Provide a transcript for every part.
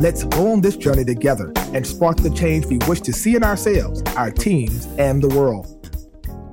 Let's go on this journey together and spark the change we wish to see in ourselves, our teams, and the world.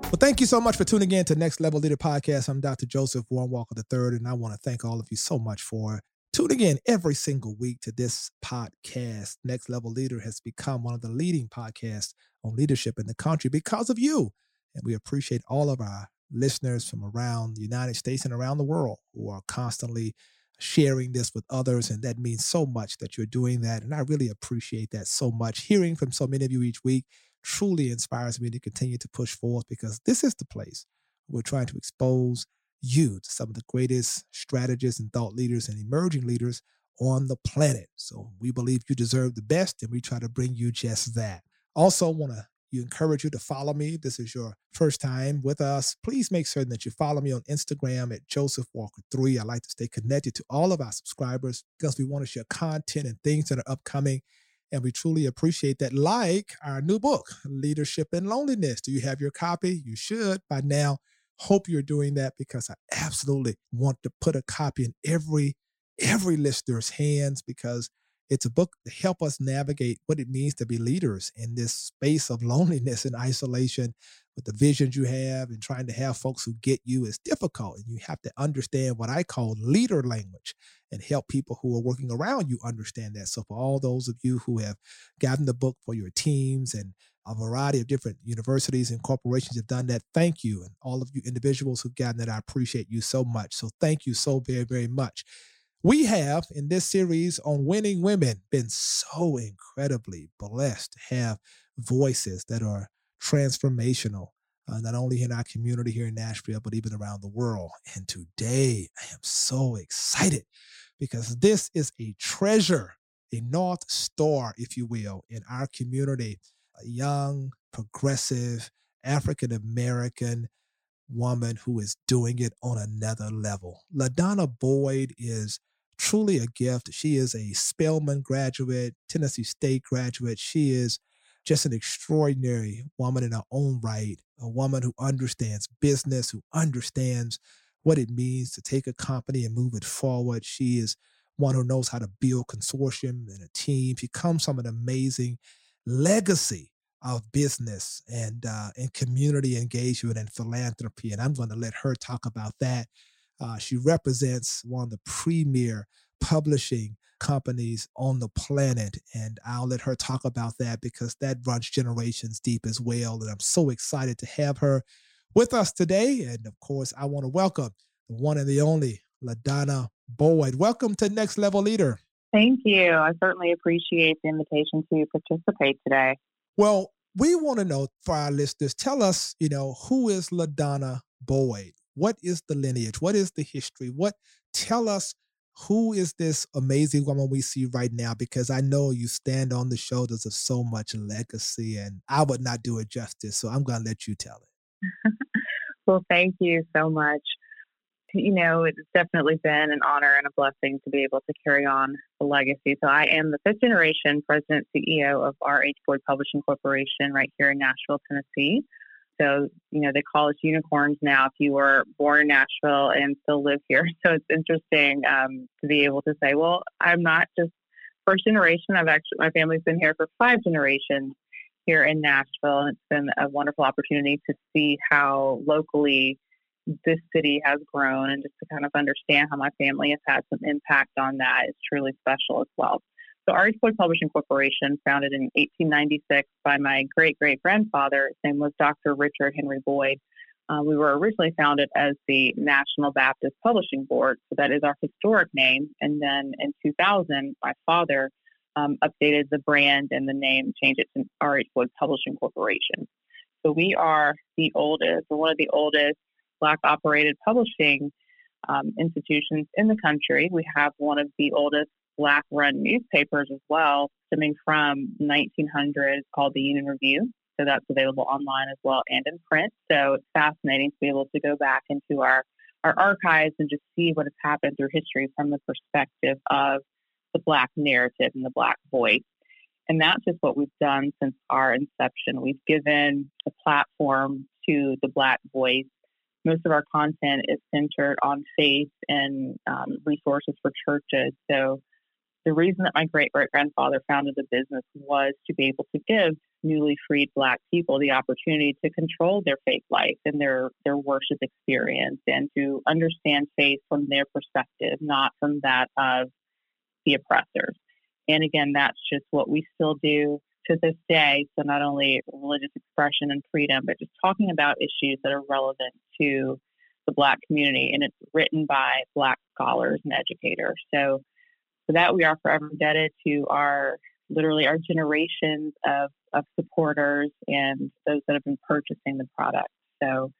Well, thank you so much for tuning in to Next Level Leader Podcast. I'm Dr. Joseph Warren Walker III, and I want to thank all of you so much for tuning in every single week to this podcast. Next Level Leader has become one of the leading podcasts on leadership in the country because of you. And we appreciate all of our listeners from around the United States and around the world who are constantly sharing this with others. And that means so much that you're doing that. And I really appreciate that so much. Hearing from so many of you each week truly inspires me to continue to push forth because this is the place we're trying to expose you to some of the greatest strategists and thought leaders and emerging leaders on the planet. So we believe you deserve the best, and we try to bring you just that. Also, want to you encourage you to follow me. This is your first time with us. Please make certain that you follow me on Instagram at Joseph Walker 3. I like to stay connected to all of our subscribers because we want to share content and things that are upcoming. And we truly appreciate that. Like our new book, Leadership and Loneliness. Do you have your copy? You should by now. Hope you're doing that because I absolutely want to put a copy in every every listener's hands because it's a book to help us navigate what it means to be leaders in this space of loneliness and isolation with the visions you have and trying to have folks who get you is difficult. And you have to understand what I call leader language and help people who are working around you understand that. So, for all those of you who have gotten the book for your teams and a variety of different universities and corporations have done that. Thank you. And all of you individuals who've gotten that, I appreciate you so much. So thank you so very, very much. We have in this series on winning women been so incredibly blessed to have voices that are transformational, uh, not only in our community here in Nashville, but even around the world. And today I am so excited because this is a treasure, a North Star, if you will, in our community. A young, progressive, African American woman who is doing it on another level. LaDonna Boyd is truly a gift. She is a Spelman graduate, Tennessee State graduate. She is just an extraordinary woman in her own right, a woman who understands business, who understands what it means to take a company and move it forward. She is one who knows how to build consortium and a team. She comes from an amazing legacy of business and uh, and community engagement and philanthropy. And I'm going to let her talk about that uh, she represents one of the premier publishing companies on the planet. And I'll let her talk about that because that runs generations deep as well. And I'm so excited to have her with us today. And of course, I want to welcome the one and the only LaDonna Boyd. Welcome to Next Level Leader. Thank you. I certainly appreciate the invitation to participate today. Well, we want to know for our listeners, tell us, you know, who is LaDonna Boyd? What is the lineage? What is the history? What tell us who is this amazing woman we see right now? Because I know you stand on the shoulders of so much legacy, and I would not do it justice. So I'm going to let you tell it. well, thank you so much. You know, it's definitely been an honor and a blessing to be able to carry on the legacy. So, I am the fifth generation president CEO of R.H. Boyd Publishing Corporation right here in Nashville, Tennessee. So, you know, they call us unicorns now if you were born in Nashville and still live here. So it's interesting um, to be able to say, well, I'm not just first generation. I've actually, my family's been here for five generations here in Nashville. And it's been a wonderful opportunity to see how locally this city has grown and just to kind of understand how my family has had some impact on that is truly special as well. So R.H. Boyd Publishing Corporation, founded in 1896 by my great great grandfather, his name was Dr. Richard Henry Boyd. Uh, we were originally founded as the National Baptist Publishing Board, so that is our historic name. And then in 2000, my father um, updated the brand and the name, changed it to R.H. Boyd Publishing Corporation. So we are the oldest, or one of the oldest, Black operated publishing um, institutions in the country. We have one of the oldest black run newspapers as well, stemming from 1900 called the Union Review. So that's available online as well and in print. So it's fascinating to be able to go back into our, our archives and just see what has happened through history from the perspective of the Black narrative and the Black voice. And that's just what we've done since our inception. We've given a platform to the Black voice. Most of our content is centered on faith and um, resources for churches. So the reason that my great great grandfather founded the business was to be able to give newly freed black people the opportunity to control their faith life and their their worship experience and to understand faith from their perspective not from that of the oppressors. And again that's just what we still do to this day. So not only religious expression and freedom but just talking about issues that are relevant to the black community. And it's written by black scholars and educators. So for that, we are forever indebted to our literally our generations of, of supporters and those that have been purchasing the product. So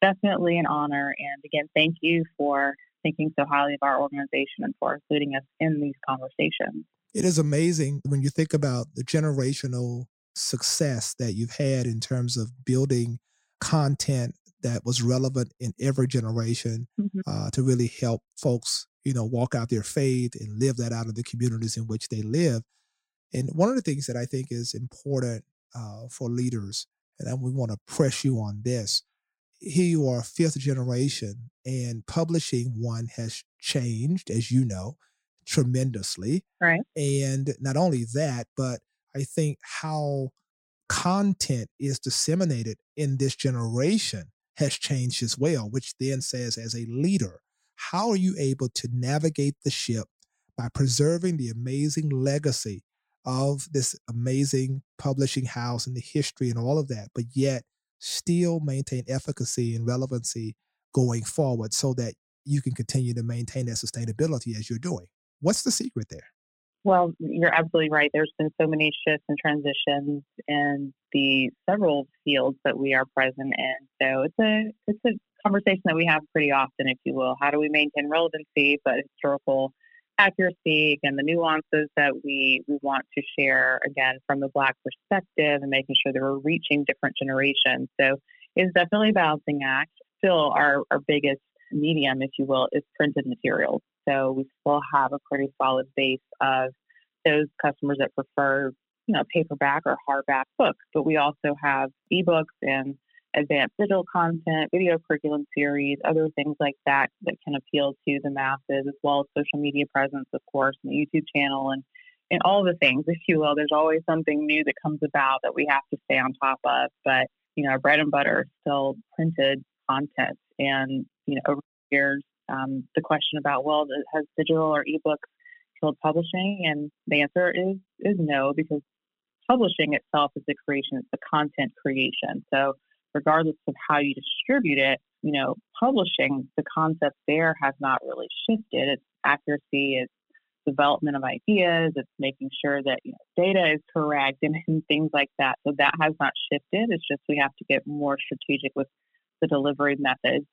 definitely an honor. And again, thank you for thinking so highly of our organization and for including us in these conversations. It is amazing when you think about the generational success that you've had in terms of building content that was relevant in every generation mm-hmm. uh, to really help folks you know, walk out their faith and live that out in the communities in which they live. And one of the things that I think is important uh, for leaders, and we want to press you on this. Here you are, fifth generation, and publishing one has changed, as you know, tremendously. Right. And not only that, but I think how content is disseminated in this generation has changed as well, which then says, as a leader, how are you able to navigate the ship by preserving the amazing legacy of this amazing publishing house and the history and all of that, but yet still maintain efficacy and relevancy going forward so that you can continue to maintain that sustainability as you're doing? What's the secret there? Well, you're absolutely right. There's been so many shifts and transitions in the several fields that we are present in. So it's a it's a conversation that we have pretty often, if you will. How do we maintain relevancy but historical accuracy and the nuances that we, we want to share again from the black perspective and making sure that we're reaching different generations. So it's definitely a balancing act. Still our, our biggest medium, if you will, is printed materials. So we still have a pretty solid base of those customers that prefer, you know, paperback or hardback books. But we also have ebooks and advanced digital content, video curriculum series, other things like that that can appeal to the masses, as well as social media presence, of course, and the YouTube channel and and all the things, if you will. There's always something new that comes about that we have to stay on top of. But you know, our bread and butter is still printed content, and you know, over the years, um, the question about well, has digital or ebook killed publishing? And the answer is is no, because publishing itself is the creation, it's the content creation. So regardless of how you distribute it, you know, publishing, the concept there has not really shifted. It's accuracy, it's development of ideas, it's making sure that you know, data is correct and, and things like that. So that has not shifted. It's just we have to get more strategic with the delivery methods.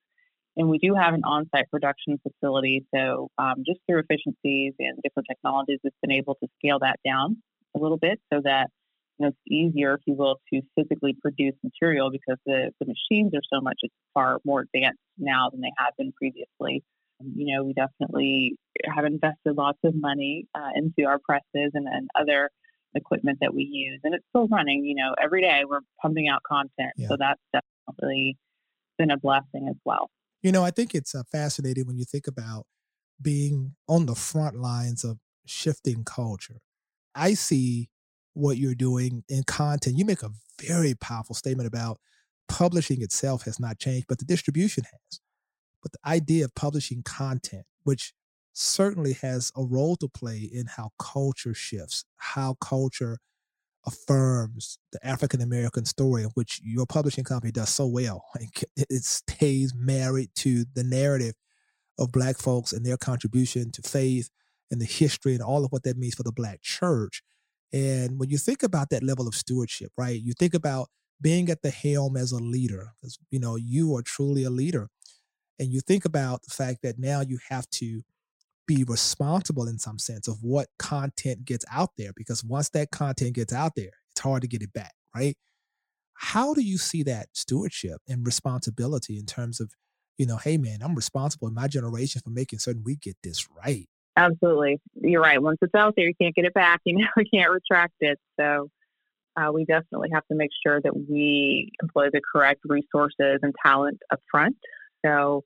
And we do have an on site production facility. So, um, just through efficiencies and different technologies, it's been able to scale that down a little bit so that you know, it's easier, if you will, to physically produce material because the, the machines are so much far more advanced now than they have been previously. You know, we definitely have invested lots of money uh, into our presses and, and other equipment that we use, and it's still running. You know, every day we're pumping out content, yeah. so that's definitely been a blessing as well. You know, I think it's uh, fascinating when you think about being on the front lines of shifting culture. I see what you're doing in content. You make a very powerful statement about publishing itself has not changed, but the distribution has. But the idea of publishing content, which certainly has a role to play in how culture shifts, how culture affirms the African American story, which your publishing company does so well. It stays married to the narrative of Black folks and their contribution to faith and the history and all of what that means for the Black church. And when you think about that level of stewardship, right, you think about being at the helm as a leader, because, you know, you are truly a leader. And you think about the fact that now you have to be responsible in some sense of what content gets out there, because once that content gets out there, it's hard to get it back, right? How do you see that stewardship and responsibility in terms of, you know, hey man, I'm responsible in my generation for making certain we get this right? Absolutely. You're right. Once it's out there, you can't get it back. You know, we can't retract it. So uh, we definitely have to make sure that we employ the correct resources and talent up front. So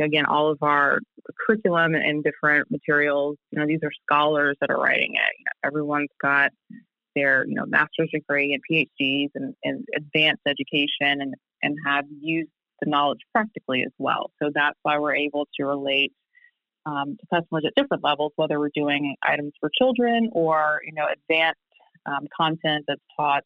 again, all of our curriculum and different materials, you know, these are scholars that are writing it. You know, everyone's got their, you know, master's degree and PhDs and, and advanced education and, and have used the knowledge practically as well. So that's why we're able to relate um, to customers at different levels, whether we're doing items for children or, you know, advanced um, content that's taught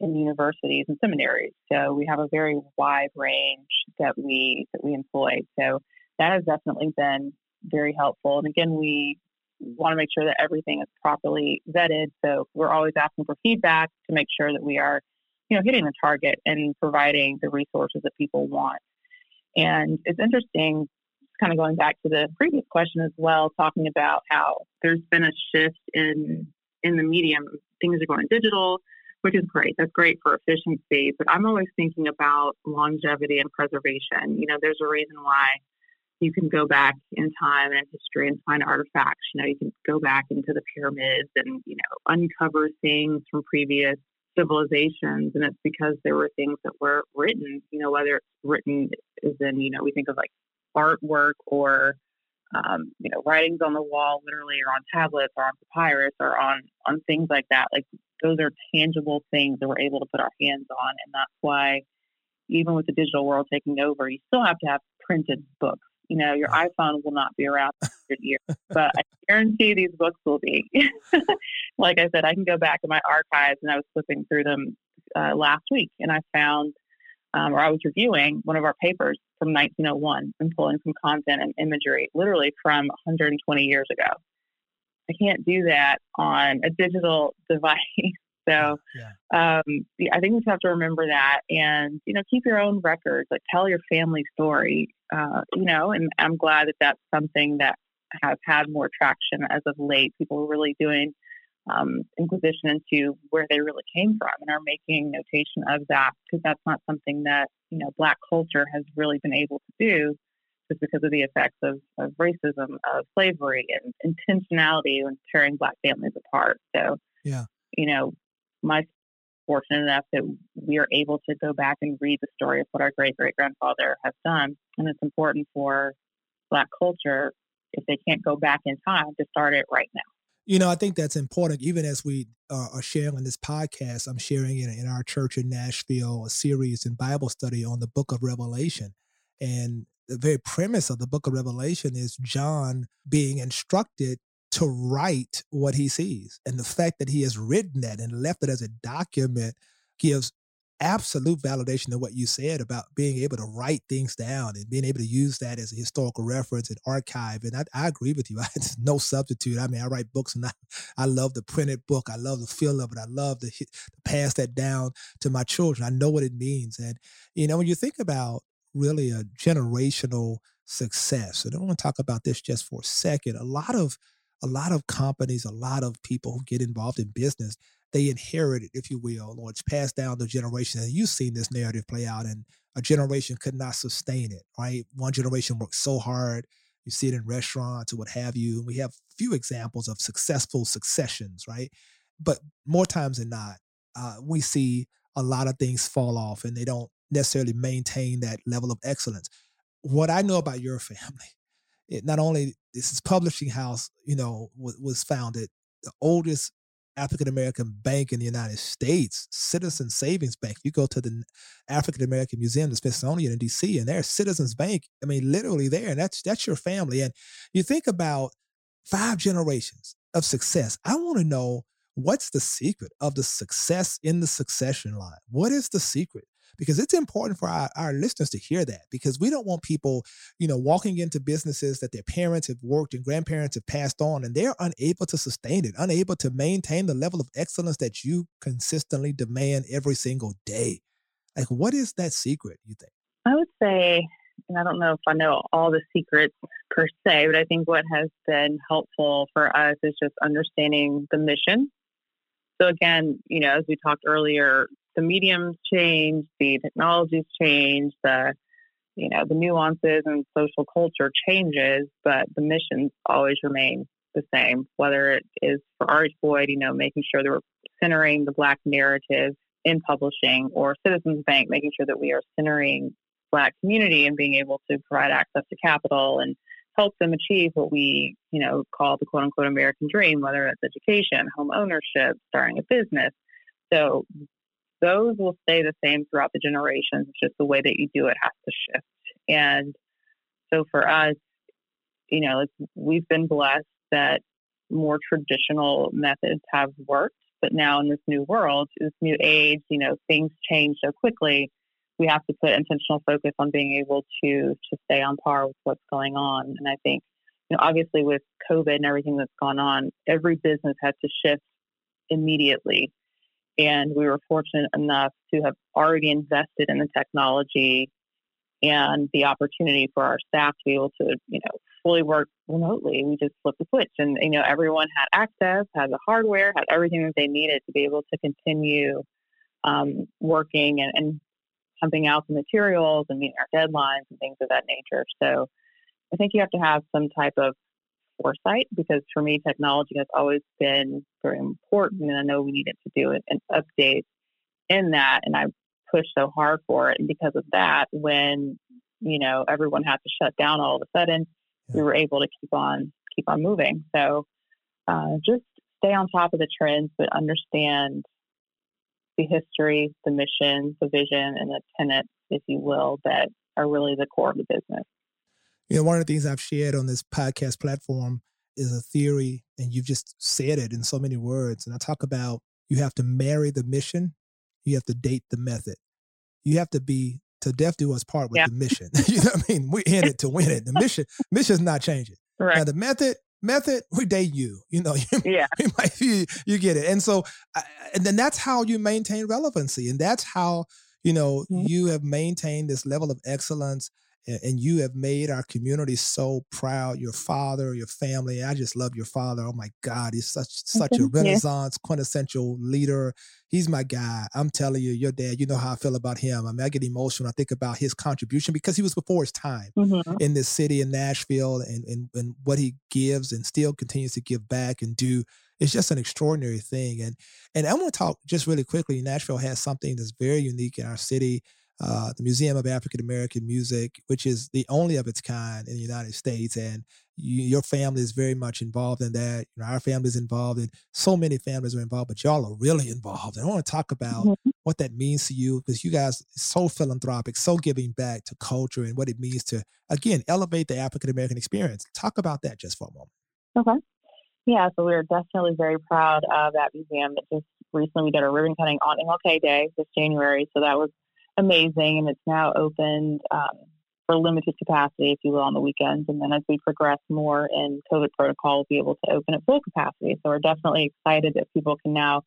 in universities and seminaries. So we have a very wide range that we that we employ. So that has definitely been very helpful. And again, we want to make sure that everything is properly vetted. So we're always asking for feedback to make sure that we are, you know, hitting the target and providing the resources that people want. And it's interesting, kind of going back to the previous question as well, talking about how there's been a shift in in the medium. Things are going digital, which is great. That's great for efficiency. But I'm always thinking about longevity and preservation. You know, there's a reason why you can go back in time and history and find artifacts. You know, you can go back into the pyramids and, you know, uncover things from previous civilizations. And it's because there were things that were written, you know, whether it's written is in, you know, we think of like artwork or, um, you know, writings on the wall, literally, or on tablets, or on papyrus, or on on things like that. Like those are tangible things that we're able to put our hands on, and that's why, even with the digital world taking over, you still have to have printed books you know, your iPhone will not be around for years, but I guarantee these books will be. like I said, I can go back in my archives and I was flipping through them uh, last week and I found, um, or I was reviewing one of our papers from 1901 and pulling some content and imagery literally from 120 years ago. I can't do that on a digital device. So yeah. um, I think we have to remember that and, you know, keep your own records, like tell your family story, uh, you know, and I'm glad that that's something that has had more traction as of late. People are really doing um, inquisition into where they really came from and are making notation of that because that's not something that, you know, Black culture has really been able to do just because of the effects of, of racism, of slavery, and intentionality in tearing Black families apart. So, yeah. you know, my fortunate enough that we are able to go back and read the story of what our great great grandfather has done. And it's important for Black culture, if they can't go back in time, to start it right now. You know, I think that's important. Even as we uh, are sharing this podcast, I'm sharing in, in our church in Nashville a series in Bible study on the book of Revelation. And the very premise of the book of Revelation is John being instructed to write what he sees. And the fact that he has written that and left it as a document gives absolute validation of what you said about being able to write things down and being able to use that as a historical reference and archive. And I, I agree with you. It's no substitute. I mean, I write books and I, I love the printed book. I love the feel of it. I love to, to pass that down to my children. I know what it means. And, you know, when you think about really a generational success, and I want to talk about this just for a second, a lot of a lot of companies, a lot of people who get involved in business, they inherit it, if you will, or it's passed down to generation. And you've seen this narrative play out, and a generation could not sustain it, right? One generation worked so hard. You see it in restaurants or what have you. And we have few examples of successful successions, right? But more times than not, uh, we see a lot of things fall off and they don't necessarily maintain that level of excellence. What I know about your family it not only this is publishing house, you know, was founded the oldest African American bank in the United States, Citizen Savings Bank. You go to the African American Museum, the Smithsonian in D.C., and there's Citizens Bank. I mean, literally there, and that's that's your family. And you think about five generations of success. I want to know what's the secret of the success in the succession line. What is the secret? Because it's important for our, our listeners to hear that because we don't want people, you know, walking into businesses that their parents have worked and grandparents have passed on and they're unable to sustain it, unable to maintain the level of excellence that you consistently demand every single day. Like, what is that secret, you think? I would say, and I don't know if I know all the secrets per se, but I think what has been helpful for us is just understanding the mission. So again, you know, as we talked earlier, the mediums change, the technologies change, the you know the nuances and social culture changes, but the missions always remain the same. Whether it is for RH Boyd, you know, making sure that we're centering the Black narrative in publishing, or Citizens Bank, making sure that we are centering Black community and being able to provide access to capital and help them achieve what we, you know, call the quote unquote American dream, whether it's education, home ownership, starting a business. So those will stay the same throughout the generations. It's just the way that you do it has to shift. And so for us, you know, we've been blessed that more traditional methods have worked, but now in this new world, this new age, you know, things change so quickly. We have to put intentional focus on being able to to stay on par with what's going on. And I think, you know, obviously with COVID and everything that's gone on, every business had to shift immediately and we were fortunate enough to have already invested in the technology and the opportunity for our staff to be able to, you know, fully work remotely. We just flipped the switch and, you know, everyone had access, had the hardware, had everything that they needed to be able to continue um, working and, and pumping out the materials and meeting our deadlines and things of that nature. So I think you have to have some type of foresight because for me, technology has always been very important, and I know we needed to do an update in that, and I pushed so hard for it. And because of that, when you know everyone had to shut down all of a sudden, yeah. we were able to keep on keep on moving. So uh, just stay on top of the trends, but understand the history, the mission, the vision, and the tenets, if you will, that are really the core of the business. You know, one of the things I've shared on this podcast platform is a theory, and you've just said it in so many words. And I talk about you have to marry the mission, you have to date the method. You have to be to death do us part with yeah. the mission. you know what I mean? We're in it to win it. The mission, mission is not changing. Right. Now the method, method, we date you. You know, you, yeah, you, might, you, you get it. And so, and then that's how you maintain relevancy, and that's how you know mm-hmm. you have maintained this level of excellence and you have made our community so proud. Your father, your family. I just love your father. Oh my God, he's such such a renaissance quintessential leader. He's my guy. I'm telling you, your dad. You know how I feel about him. I mean, I get emotional. I think about his contribution because he was before his time mm-hmm. in this city in Nashville, and, and and what he gives and still continues to give back and do. It's just an extraordinary thing. And and I want to talk just really quickly. Nashville has something that's very unique in our city uh, the Museum of African American Music, which is the only of its kind in the United States. And you, your family is very much involved in that. You know, our family is involved, and so many families are involved, but y'all are really involved. And I want to talk about mm-hmm. what that means to you because you guys are so philanthropic, so giving back to culture and what it means to, again, elevate the African American experience. Talk about that just for a moment. Okay. Yeah, so we're definitely very proud of that museum. It just recently we did a ribbon cutting on MLK Day this January, so that was amazing, and it's now opened um, for limited capacity, if you will, on the weekends. And then as we progress more in COVID protocol, we'll be able to open at full capacity. So we're definitely excited that people can now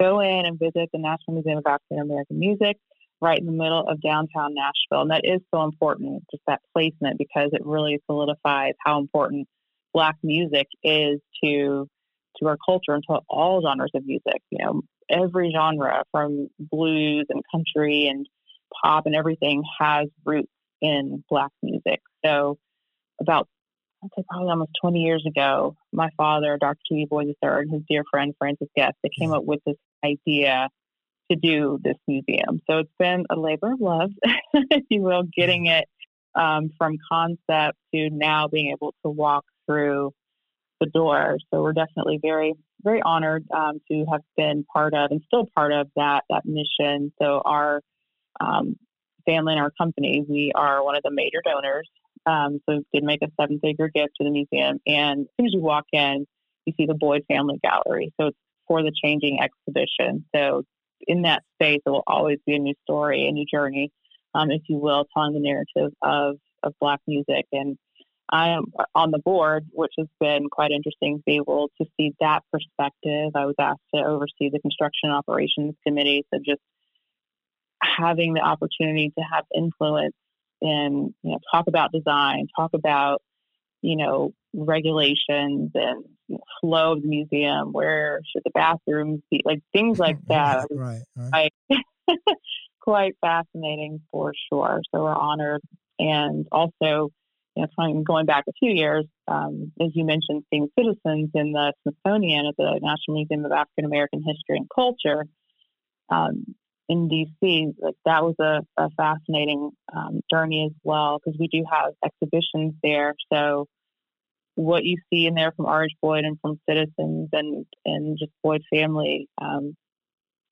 go in and visit the National Museum of African American Music right in the middle of downtown Nashville. And that is so important, just that placement, because it really solidifies how important Black music is to to our culture and to all genres of music. You know, every genre from blues and country and pop and everything has roots in black music. So about I'd say probably almost 20 years ago, my father, Dr. T.B. Boyd III, and his dear friend Francis Guess, they came up with this idea to do this museum. So it's been a labor of love, if you will, getting it um, from concept to now being able to walk through the door. So we're definitely very, very honored um, to have been part of and still part of that that mission. So our um, family and our company, we are one of the major donors. Um, so we did make a seven figure gift to the museum. And as soon as you walk in, you see the Boyd Family Gallery. So it's for the changing exhibition. So in that space, it will always be a new story, a new journey, um, if you will, telling the narrative of, of Black music. And I am on the board, which has been quite interesting to be able to see that perspective. I was asked to oversee the construction operations committee, so just having the opportunity to have influence and you know talk about design, talk about you know regulations and you know, flow of the museum, where should the bathrooms be, like things like that. right, right. Quite fascinating for sure. So we're honored. And also, you know, going back a few years, um, as you mentioned, seeing citizens in the Smithsonian at the National Museum of African American History and Culture um, in DC, like that was a, a fascinating um, journey as well because we do have exhibitions there. So what you see in there from R.H. Boyd and from citizens and and just Boyd family, um,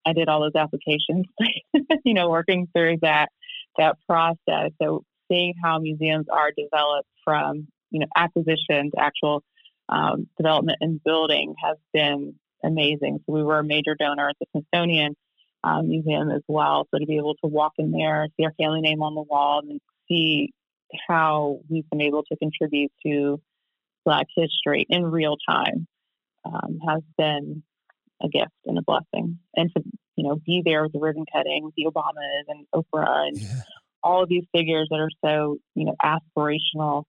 I did all those applications, you know, working through that that process. So seeing how museums are developed from you know acquisition to actual um, development and building has been amazing. So we were a major donor at the Smithsonian um, Museum as well. So to be able to walk in there, see our family name on the wall, and see how we've been able to contribute to Black history in real time um, has been a gift and a blessing. And to you know be there with the ribbon cutting, the Obamas and Oprah and yeah. all of these figures that are so you know aspirational,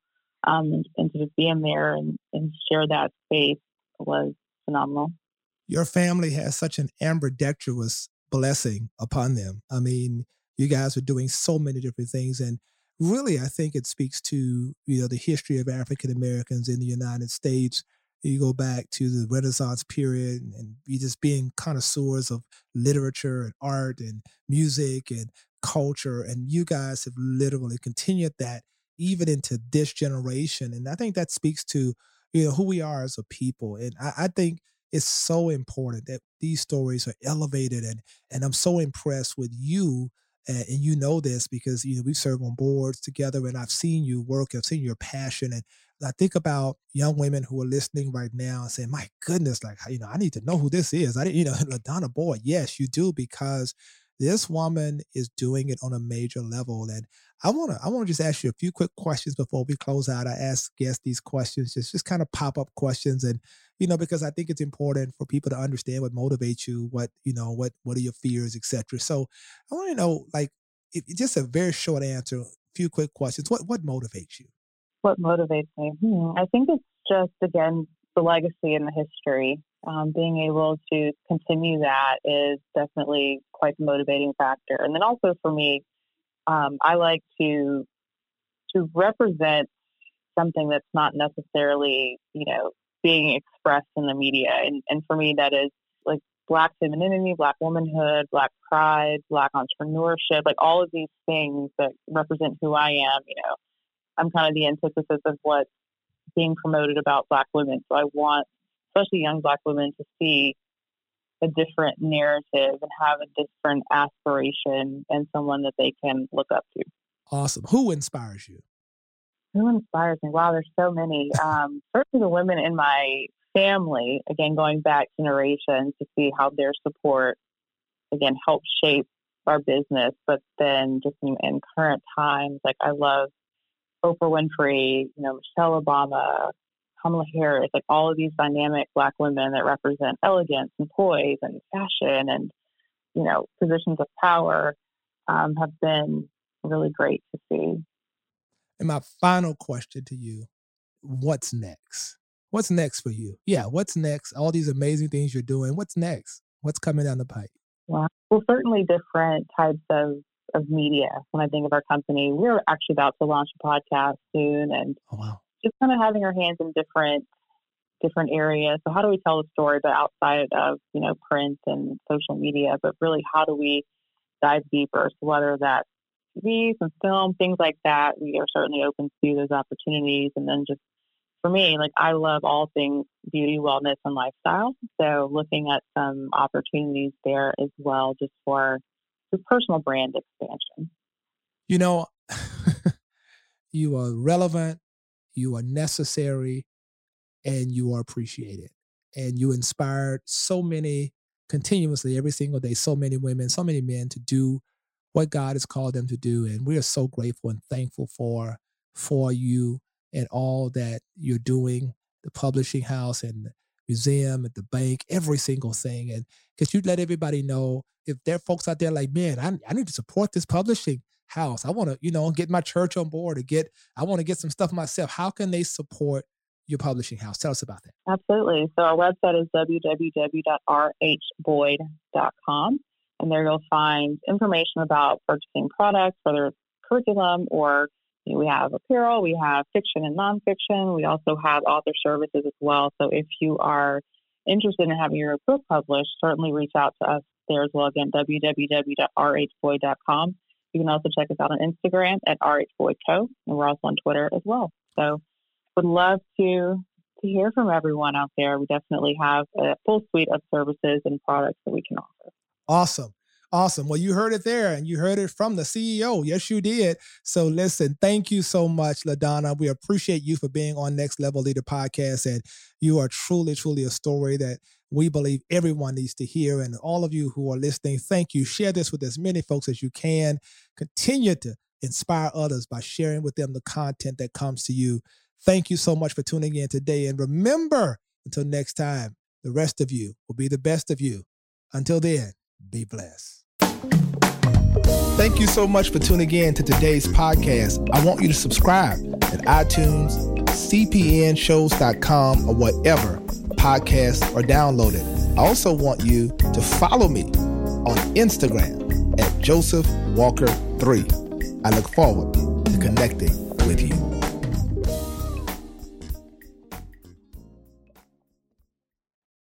um, and, and, to just be in there and, and share that space was phenomenal. Your family has such an ambidextrous blessing upon them. I mean, you guys are doing so many different things, and really, I think it speaks to you know the history of African Americans in the United States you go back to the Renaissance period and you just being connoisseurs of literature and art and music and culture. And you guys have literally continued that even into this generation. And I think that speaks to, you know, who we are as a people. And I, I think it's so important that these stories are elevated and and I'm so impressed with you and, and, you know this because you know we've served on boards together and I've seen you work I've seen your passion and I think about young women who are listening right now and saying, "My goodness, like you know, I need to know who this is." I didn't, you know, LaDonna Boyd. Yes, you do because this woman is doing it on a major level. And I want to, I want to just ask you a few quick questions before we close out. I ask guests these questions, just just kind of pop up questions, and you know, because I think it's important for people to understand what motivates you, what you know, what what are your fears, etc. So I want to know, like, if, just a very short answer, a few quick questions. What what motivates you? what motivates me? Hmm, I think it's just, again, the legacy and the history. Um, being able to continue that is definitely quite the motivating factor. And then also for me, um, I like to to represent something that's not necessarily, you know, being expressed in the media. And, and for me, that is like Black femininity, Black womanhood, Black pride, Black entrepreneurship, like all of these things that represent who I am, you know, I'm kind of the antithesis of what's being promoted about Black women. So I want, especially young Black women, to see a different narrative and have a different aspiration and someone that they can look up to. Awesome. Who inspires you? Who inspires me? Wow, there's so many. Um, the women in my family, again, going back generations to see how their support, again, helped shape our business. But then just in, in current times, like I love Oprah Winfrey, you know, Michelle Obama, Kamala Harris, like all of these dynamic black women that represent elegance and poise and fashion and, you know, positions of power um, have been really great to see. And my final question to you what's next? What's next for you? Yeah, what's next? All these amazing things you're doing. What's next? What's coming down the pipe? Well, well certainly different types of of media when I think of our company. We're actually about to launch a podcast soon and oh, wow. just kind of having our hands in different different areas. So how do we tell the story but outside of, you know, print and social media, but really how do we dive deeper? So whether that's TV, some film, things like that, we are certainly open to those opportunities. And then just for me, like I love all things beauty, wellness, and lifestyle. So looking at some opportunities there as well, just for the personal brand expansion. You know, you are relevant, you are necessary, and you are appreciated. And you inspired so many continuously every single day, so many women, so many men to do what God has called them to do. And we are so grateful and thankful for for you and all that you're doing, the publishing house and the museum, at the bank, every single thing. And because you let everybody know if there are folks out there like, man, I, I need to support this publishing house. I want to, you know, get my church on board or get, I want to get some stuff myself. How can they support your publishing house? Tell us about that. Absolutely. So our website is www.rhboyd.com. And there you'll find information about purchasing products, whether it's curriculum or you know, we have apparel, we have fiction and nonfiction. We also have author services as well. So if you are interested in having your book published, certainly reach out to us there as well. Again, www.rhboyd.com. You can also check us out on Instagram at rhboydco, and we're also on Twitter as well. So would love to to hear from everyone out there. We definitely have a full suite of services and products that we can offer. Awesome. Awesome. Well, you heard it there and you heard it from the CEO. Yes, you did. So listen, thank you so much, LaDonna. We appreciate you for being on Next Level Leader podcast. And you are truly, truly a story that we believe everyone needs to hear. And all of you who are listening, thank you. Share this with as many folks as you can. Continue to inspire others by sharing with them the content that comes to you. Thank you so much for tuning in today. And remember, until next time, the rest of you will be the best of you. Until then, be blessed. Thank you so much for tuning in to today's podcast. I want you to subscribe at iTunes, cpnshows.com, or whatever podcasts are downloaded. I also want you to follow me on Instagram at Joseph Walker 3. I look forward to connecting with you.